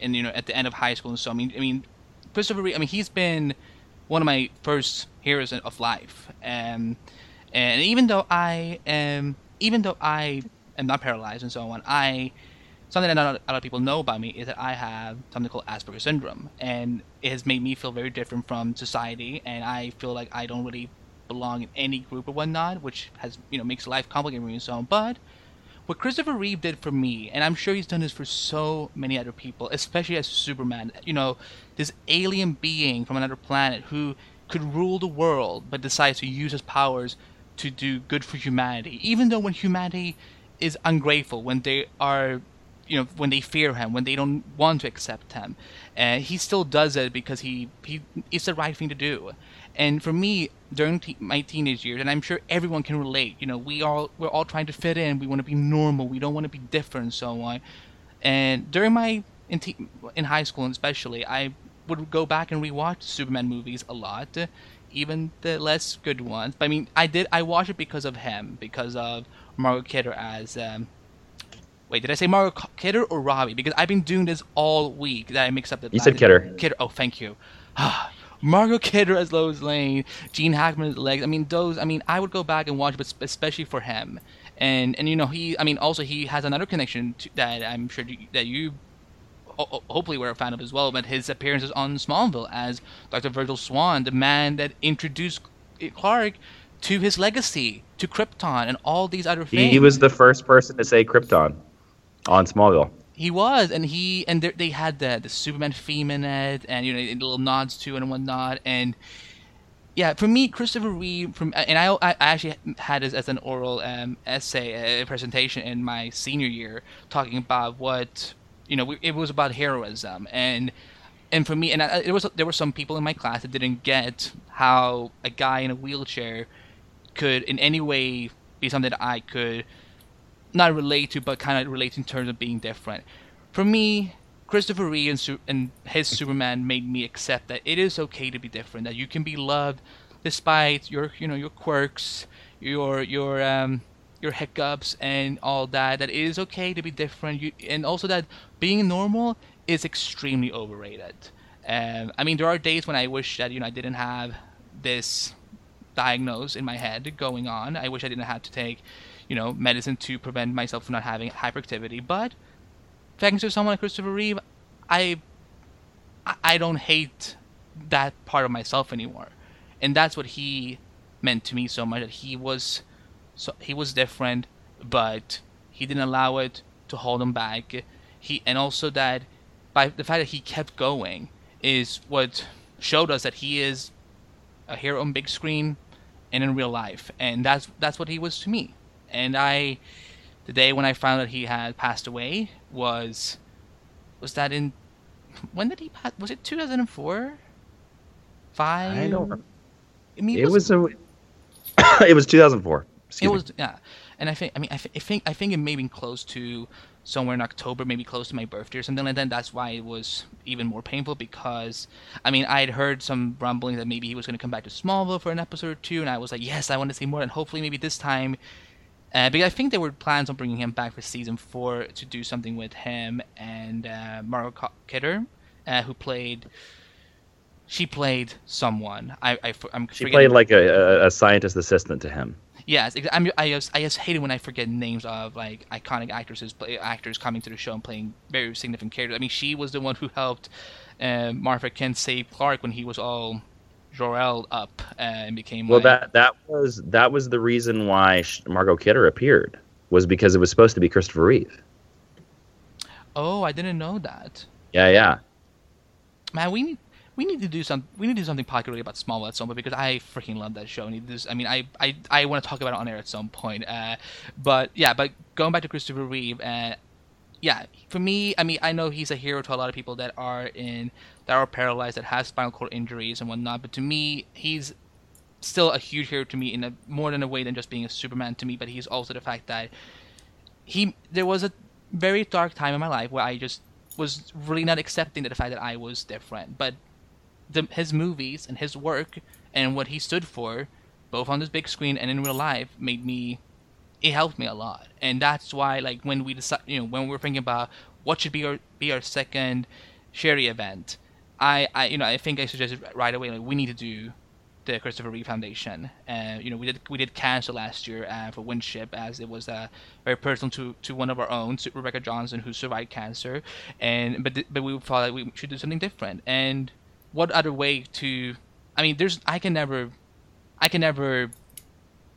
and you know, at the end of high school, and so I mean, I mean, Christopher Reeve, I mean, he's been one of my first heroes of life, and and even though I am even though I am not paralyzed and so on, I something that not a lot of people know about me is that I have something called Asperger's syndrome, and it has made me feel very different from society, and I feel like I don't really belong in any group or whatnot, which has you know makes life complicated for me and so on. But what Christopher Reeve did for me, and I'm sure he's done this for so many other people, especially as Superman, you know, this alien being from another planet who could rule the world but decides to use his powers to do good for humanity, even though when humanity is ungrateful, when they are, you know, when they fear him, when they don't want to accept him, and he still does it because he he it's the right thing to do, And for me, during te- my teenage years, and I'm sure everyone can relate. You know, we all we're all trying to fit in. We want to be normal. We don't want to be different, and so on. And during my in, te- in high school, especially, I would go back and rewatch Superman movies a lot, even the less good ones. But I mean, I did I watched it because of him, because of Margot Kidder as. Um, wait, did I say Margot Kidder or Robbie? Because I've been doing this all week that I mix up the. You said Kidder. Kidder. Oh, thank you. [SIGHS] Margot Kidder as Lois Lane, Gene Hackman as Lex. I mean, those. I mean, I would go back and watch, but especially for him. And and you know he. I mean, also he has another connection to, that I'm sure that you hopefully we're a fan of as well, but his appearances on Smallville as Dr. Virgil Swan, the man that introduced Clark to his legacy, to Krypton, and all these other things. He was the first person to say Krypton on Smallville. He was, and he and they had the the Superman theme in it, and you know little nods to and whatnot, and yeah, for me, Christopher Reeve from and I, I actually had this as an oral um, essay, a presentation in my senior year, talking about what you know, it was about heroism and and for me, and I, it was there were some people in my class that didn't get how a guy in a wheelchair could in any way be something that I could not relate to, but kind of relate in terms of being different. For me, Christopher Reeve and, and his Superman made me accept that it is okay to be different, that you can be loved despite your you know your quirks, your your um your hiccups and all that that it is okay to be different. You, and also that being normal is extremely overrated. Um, i mean there are days when i wish that you know i didn't have this diagnosis in my head going on. I wish i didn't have to take you know medicine to prevent myself from not having hyperactivity but thanks to someone like christopher reeve i i don't hate that part of myself anymore and that's what he meant to me so much that he was so he was different, but he didn't allow it to hold him back. He and also that by the fact that he kept going is what showed us that he is a hero on big screen and in real life, and that's that's what he was to me. And I, the day when I found that he had passed away was, was that in, when did he pass? Was it two thousand and four? Five. I don't. I mean, it was, was a. [COUGHS] it was two thousand four. Excuse it was me. yeah, and I think I mean I, th- I, think I think it may have been close to somewhere in October, maybe close to my birthday or something like that. That's why it was even more painful because I mean I had heard some rumbling that maybe he was going to come back to Smallville for an episode or two, and I was like, yes, I want to see more, and hopefully maybe this time. Uh, because I think there were plans on bringing him back for season four to do something with him and uh, Margot Kidder, uh, who played she played someone. I, I am she played like a, a scientist assistant to him. Yes, I'm, I just I just hate it when I forget names of like iconic actresses, actors coming to the show and playing very significant characters. I mean, she was the one who helped uh, Martha Kent save Clark when he was all Jor-El up uh, and became. Well, like, that that was that was the reason why Margot Kidder appeared was because it was supposed to be Christopher Reeve. Oh, I didn't know that. Yeah, yeah. Man, we need we need to do some we need to do something popular about Smallville at some point because I freaking love that show. And this, I mean, I I, I want to talk about it on air at some point. Uh, but yeah, but going back to Christopher Reeve, uh, yeah, for me, I mean, I know he's a hero to a lot of people that are in that are paralyzed, that have spinal cord injuries and whatnot. But to me, he's still a huge hero to me in a more than a way than just being a Superman to me. But he's also the fact that he there was a very dark time in my life where I just was really not accepting the fact that I was different. But the, his movies and his work and what he stood for, both on this big screen and in real life, made me. It helped me a lot, and that's why, like, when we decide, you know, when we're thinking about what should be our be our second Sherry event, I, I, you know, I think I suggested right away, like, we need to do the Christopher Reeve Foundation. Uh, you know, we did we did cancer last year uh, for Winship as it was uh, very personal to, to one of our own, Rebecca Johnson, who survived cancer, and but but we thought that we should do something different, and what other way to? I mean, there's I can never, I can never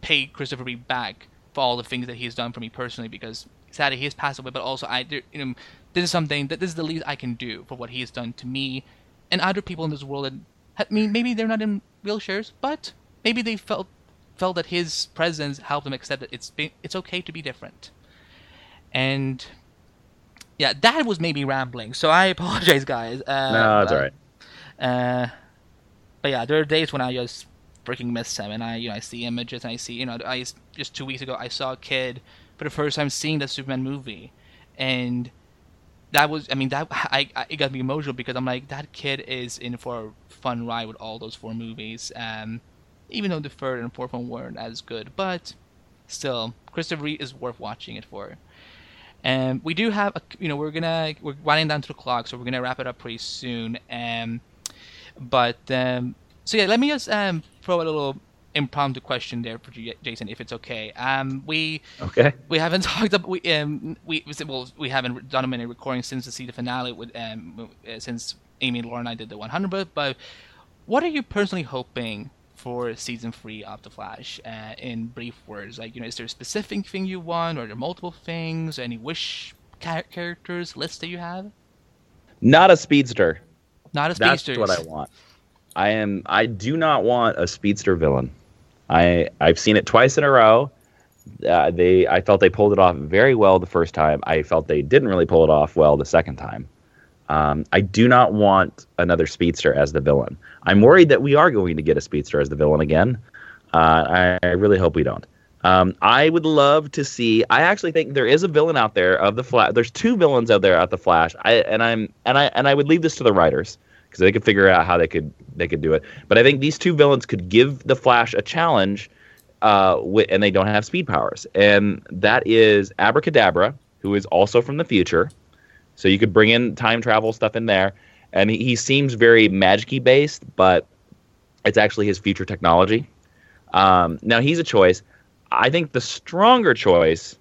pay Christopher Reeve back for all the things that he has done for me personally because sadly he has passed away. But also, I you know this is something that this is the least I can do for what he has done to me and other people in this world. That I mean, maybe they're not in wheelchairs, but maybe they felt felt that his presence helped them accept that it's it's okay to be different. And yeah, that was maybe rambling. So I [LAUGHS] apologize, guys. Uh, no, that's all right. Uh, but yeah, there are days when I just freaking miss him, and I you know I see images and I see you know I just two weeks ago I saw a kid for the first time seeing the Superman movie, and that was I mean that [LAUGHS] I, I, it got me emotional because I'm like that kid is in for a fun ride with all those four movies. Um, even though the third and fourth one weren't as good, but still Christopher Reeve is worth watching it for. And we do have a, you know we're gonna we're winding down to the clock, so we're gonna wrap it up pretty soon. Um, but um, so yeah, let me just um throw a little impromptu question there for Jason, if it's okay. Um, we okay. We haven't [LAUGHS] talked about we um we well we haven't done a minute recording since the season finale with um uh, since Amy, Laura, and I did the 100. But what are you personally hoping for season three of The Flash? Uh, in brief words, like you know, is there a specific thing you want, or are there multiple things? Any wish char- characters list that you have? Not a speedster. Not a speedster. That's what I want. I am. I do not want a speedster villain. I I've seen it twice in a row. Uh, they I felt they pulled it off very well the first time. I felt they didn't really pull it off well the second time. Um, I do not want another speedster as the villain. I'm worried that we are going to get a speedster as the villain again. Uh, I, I, really hope we don't. Um, I would love to see. I actually think there is a villain out there of the Flash. There's two villains out there at the Flash. I and I'm and I and I would leave this to the writers because they could figure out how they could they could do it. But I think these two villains could give the Flash a challenge, uh, and they don't have speed powers, and that is Abracadabra, who is also from the future. So you could bring in time travel stuff in there, and he, he seems very magicy based, but it's actually his future technology. Um, now he's a choice. I think the stronger choice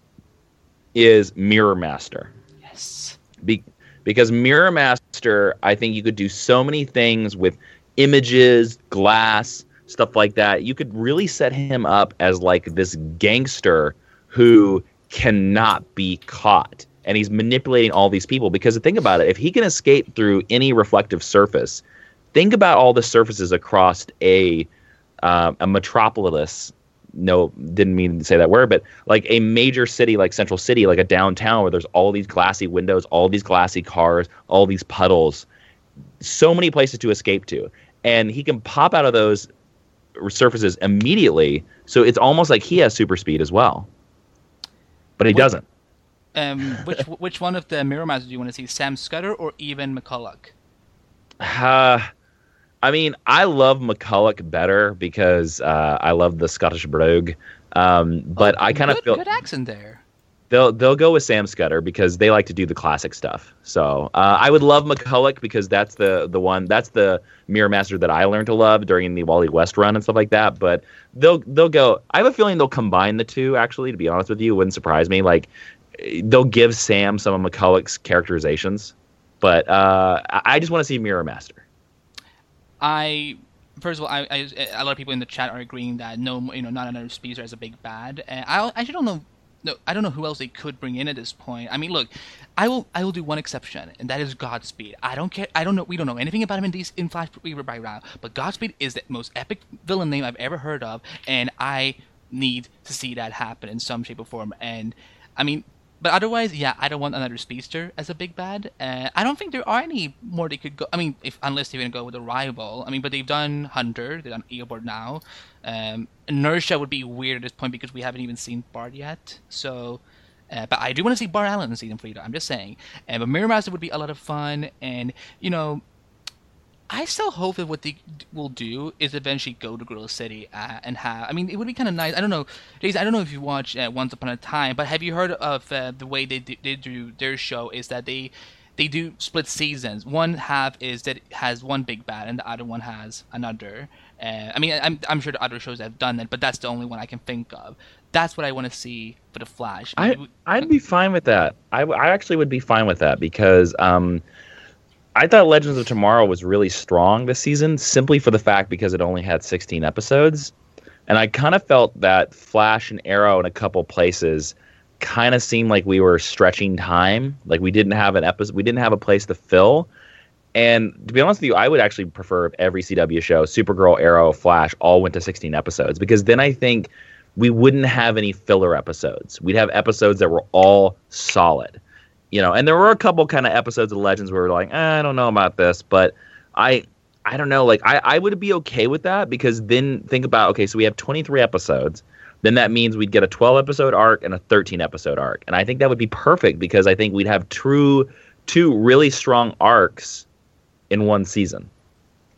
is Mirror Master. Yes. Be- because Mirror Master, I think you could do so many things with images, glass, stuff like that. You could really set him up as like this gangster who cannot be caught. And he's manipulating all these people because think about it, if he can escape through any reflective surface, think about all the surfaces across a uh, a metropolis no didn't mean to say that word but like a major city like central city like a downtown where there's all these glassy windows all these glassy cars all these puddles so many places to escape to. And he can pop out of those surfaces immediately so it's almost like he has super speed as well. But he doesn't. um which [LAUGHS] which one of the mirror masters do you want to see? Sam scudder or Evan McCulloch? Uh I mean, I love McCulloch better because uh, I love the Scottish brogue. Um, but oh, I kind of feel good accent there. They'll they'll go with Sam Scudder because they like to do the classic stuff. So uh, I would love McCulloch because that's the the one that's the Mirror Master that I learned to love during the Wally West run and stuff like that. But they'll they'll go. I have a feeling they'll combine the two. Actually, to be honest with you, it wouldn't surprise me. Like they'll give Sam some of McCulloch's characterizations, but uh, I just want to see Mirror Master. I first of all, I, I, a lot of people in the chat are agreeing that no, you know, not another speedster is a big bad. And I actually don't know. No, I don't know who else they could bring in at this point. I mean, look, I will I will do one exception, and that is Godspeed. I don't care. I don't know. We don't know anything about him in these in Flash Rebirth by now, but Godspeed is the most epic villain name I've ever heard of, and I need to see that happen in some shape or form. And I mean, but otherwise, yeah, I don't want another speedster as a big bad. Uh, I don't think there are any more they could go. I mean, if unless they're gonna go with a rival. I mean, but they've done Hunter, they've done Eobard now. Um, Inertia would be weird at this point because we haven't even seen Bart yet. So, uh, but I do want to see Bart Allen in season three. Though, I'm just saying. Uh, but Mirror Master would be a lot of fun, and you know, I still hope that what they will do is eventually go to Gorilla City uh, and have. I mean, it would be kind of nice. I don't know, Jason. I don't know if you watched uh, Once Upon a Time, but have you heard of uh, the way they do, they do their show? Is that they they do split seasons. One half is that has one big bad, and the other one has another. Uh, I mean, I'm I'm sure the other shows have done that, but that's the only one I can think of. That's what I want to see for the Flash. I I'd be fine with that. I, I actually would be fine with that because um I thought Legends of Tomorrow was really strong this season, simply for the fact because it only had 16 episodes, and I kind of felt that Flash and Arrow in a couple places kind of seemed like we were stretching time, like we didn't have an episode, we didn't have a place to fill. And to be honest with you, I would actually prefer if every CW show, Supergirl, Arrow, Flash, all went to 16 episodes because then I think we wouldn't have any filler episodes. We'd have episodes that were all solid you know, and there were a couple kind of episodes of Legends where we are like, eh, I don't know about this, but I I don't know. Like I, I would be okay with that because then think about okay, so we have 23 episodes. Then that means we'd get a 12 episode arc and a 13 episode arc, and I think that would be perfect because I think we'd have true two really strong arcs in one season.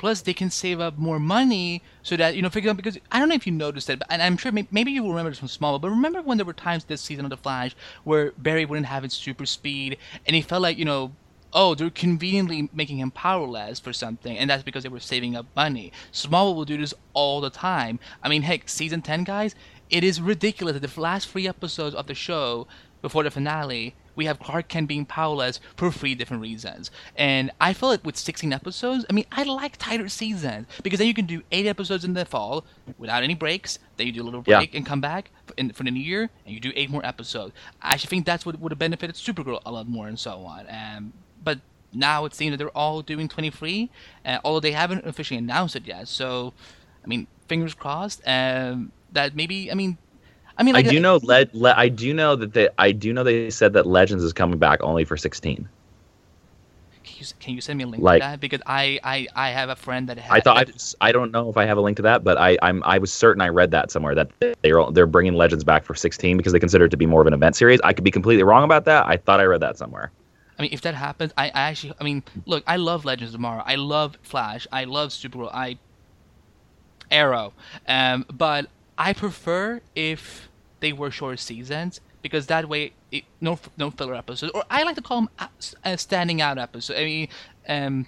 Plus, they can save up more money so that you know, for example, because I don't know if you noticed it, and I'm sure maybe you will remember this from Smallville. But remember when there were times this season of The Flash where Barry wouldn't have his super speed, and he felt like you know oh, they're conveniently making him powerless for something, and that's because they were saving up money. Smallville will do this all the time. I mean, heck, season 10, guys, it is ridiculous that the last three episodes of the show before the finale, we have Clark Kent being powerless for three different reasons. And I feel like with 16 episodes, I mean, I like tighter seasons because then you can do eight episodes in the fall without any breaks. Then you do a little break yeah. and come back for, in, for the new year, and you do eight more episodes. I actually think that's what would have benefited Supergirl a lot more and so on. Um, but now it seems that they're all doing 23, uh, although they haven't officially announced it yet. So, I mean, fingers crossed. Um, that maybe, I mean, I mean, like, I do know. Le-, le- I do know that they. I do know they said that Legends is coming back only for 16. Can you, can you send me a link like, to that? Because I, I, I have a friend that I thought I, I don't know if I have a link to that, but I I'm I was certain I read that somewhere that they're they're bringing Legends back for 16 because they consider it to be more of an event series. I could be completely wrong about that. I thought I read that somewhere. I mean, if that happens, I, I actually, I mean, look, I love Legends of Tomorrow. I love Flash. I love Supergirl. I Arrow. Um, but I prefer if they were short seasons because that way, it, no no filler episodes, or I like to call them uh, standing out episodes. I mean, um,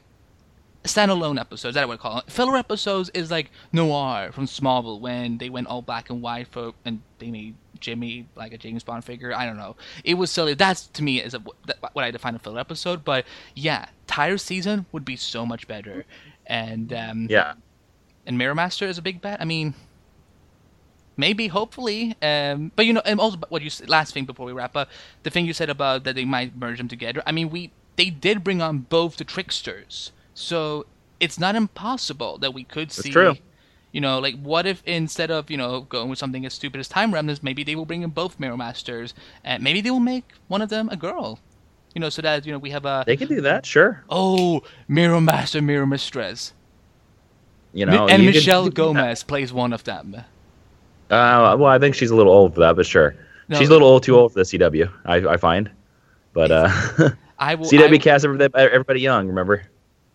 standalone episodes. That's what I call it. Filler episodes is like Noir from Smallville when they went all black and white for and they made Jimmy like a James Bond figure. I don't know. It was silly. That's to me is a, what I define a filler episode. But yeah, Tire season would be so much better. And um, yeah, and Mirror Master is a big bet. I mean, maybe, hopefully. Um, but you know, and also what you last thing before we wrap up, the thing you said about that they might merge them together. I mean, we they did bring on both the tricksters, so it's not impossible that we could That's see. True you know, like what if instead of you know going with something as stupid as time remnants, maybe they will bring in both Mirror Masters, and maybe they will make one of them a girl. You know, so that you know we have a. They can do that, sure. Oh, Mirror Master, Mirror Mistress. You know, and you Michelle Gomez plays one of them. Uh, well, I think she's a little old for that, but sure, no, she's a little old, too old for the CW. I, I find, but uh, [LAUGHS] I will, CW I, cast everybody, everybody young. Remember.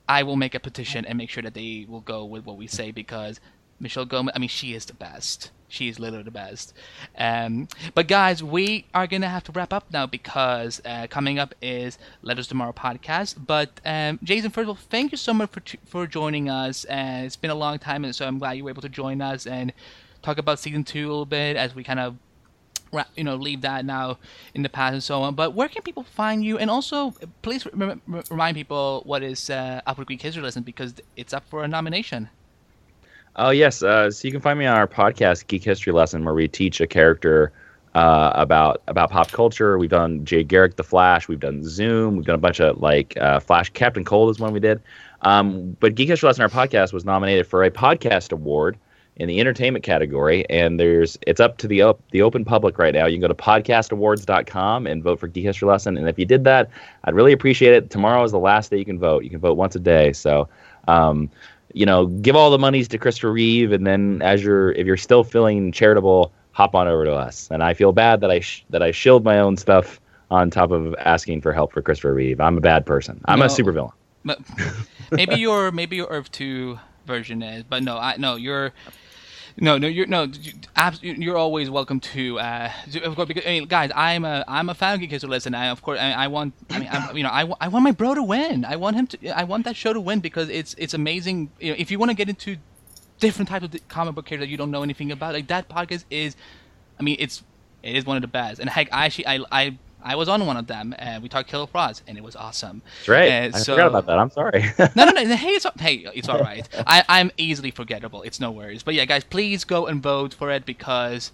I will make a petition and make sure that they will go with what we say because Michelle Gomez. I mean, she is the best. She is literally the best. Um, but guys, we are gonna have to wrap up now because uh, coming up is Legends of Tomorrow podcast. But um, Jason, first of all, thank you so much for for joining us. Uh, it's been a long time, and so I'm glad you were able to join us and talk about season two a little bit as we kind of you know leave that now in the past and so on but where can people find you and also please remind people what is uh, upward Geek History Lesson because it's up for a nomination Oh yes, uh, so you can find me on our podcast, Geek History Lesson, where we teach a character uh, about about pop culture. We've done Jay Garrick, The Flash. We've done Zoom. We've done a bunch of like uh, Flash. Captain Cold is one we did. Um, but Geek History Lesson, our podcast, was nominated for a podcast award in the entertainment category, and there's it's up to the op- the open public right now. You can go to podcastawards.com and vote for Geek History Lesson. And if you did that, I'd really appreciate it. Tomorrow is the last day you can vote. You can vote once a day. So. Um, you know, give all the monies to Christopher Reeve, and then as you're if you're still feeling charitable, hop on over to us. And I feel bad that I sh- that I shield my own stuff on top of asking for help for Christopher Reeve. I'm a bad person. I'm no, a supervillain. [LAUGHS] maybe your maybe your Earth Two version is, but no, I no you're no, no, you're no, you're always welcome to. Uh, of course, because I mean, guys, I'm a I'm a fan of History Lesson. I of course I, I want. I mean, I'm, you know, I, I want my bro to win. I want him to. I want that show to win because it's it's amazing. You know, if you want to get into different types of comic book characters that you don't know anything about, like that podcast is. I mean, it's it is one of the best. And heck, I actually I I I was on one of them, and we talked Killer Frost, and it was awesome. That's right. Uh, I so, forgot about that. I'm sorry. no, no, no. [LAUGHS] Hey, it's hey, it's all right. [LAUGHS] I, I'm easily forgettable. It's no worries. But yeah, guys, please go and vote for it because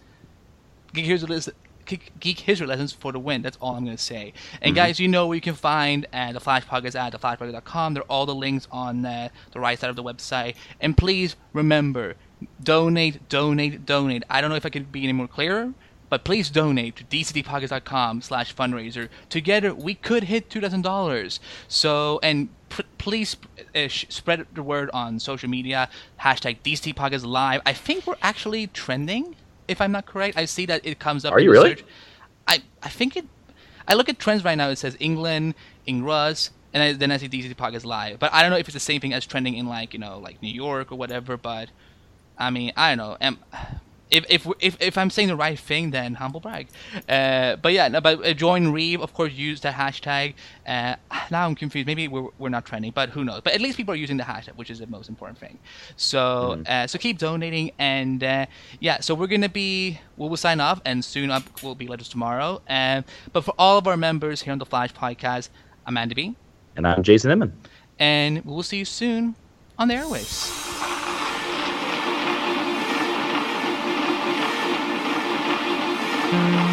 Geek History, Lessons, Geek History Lessons for the win. That's all I'm going to say. And mm-hmm. guys, you know where you can find uh, the Flash Podcast at theflashpodcast.com. There are all the links on uh, the right side of the website. And please remember, donate, donate, donate. I don't know if I could be any more clearer but please donate to dctvpodcasts.com slash fundraiser. Together, we could hit $2,000. So, and p- please uh, sh- spread the word on social media, hashtag DCTVPodcasts Live. I think we're actually trending, if I'm not correct. I see that it comes up. Are in you really? search. I, I think it. I look at trends right now. It says England, Ingruz, and I, then I see DCTV Podcasts live. But I don't know if it's the same thing as trending in like you know like New York or whatever. But I mean I don't know. Am, if, if if if I'm saying the right thing, then humble brag. Uh, but yeah, no, but uh, join Reeve. Of course, use the hashtag. Uh, [SIGHS] now I'm confused. Maybe we're, we're not trending, but who knows? But at least people are using the hashtag, which is the most important thing. So uh, so keep donating, and uh, yeah. So we're gonna be we will sign off, and soon up will be Legends of Tomorrow. Uh, but for all of our members here on the Flash Podcast, I'm Andy B, And I'm Jason Inman. and we will see you soon on the airwaves. Thank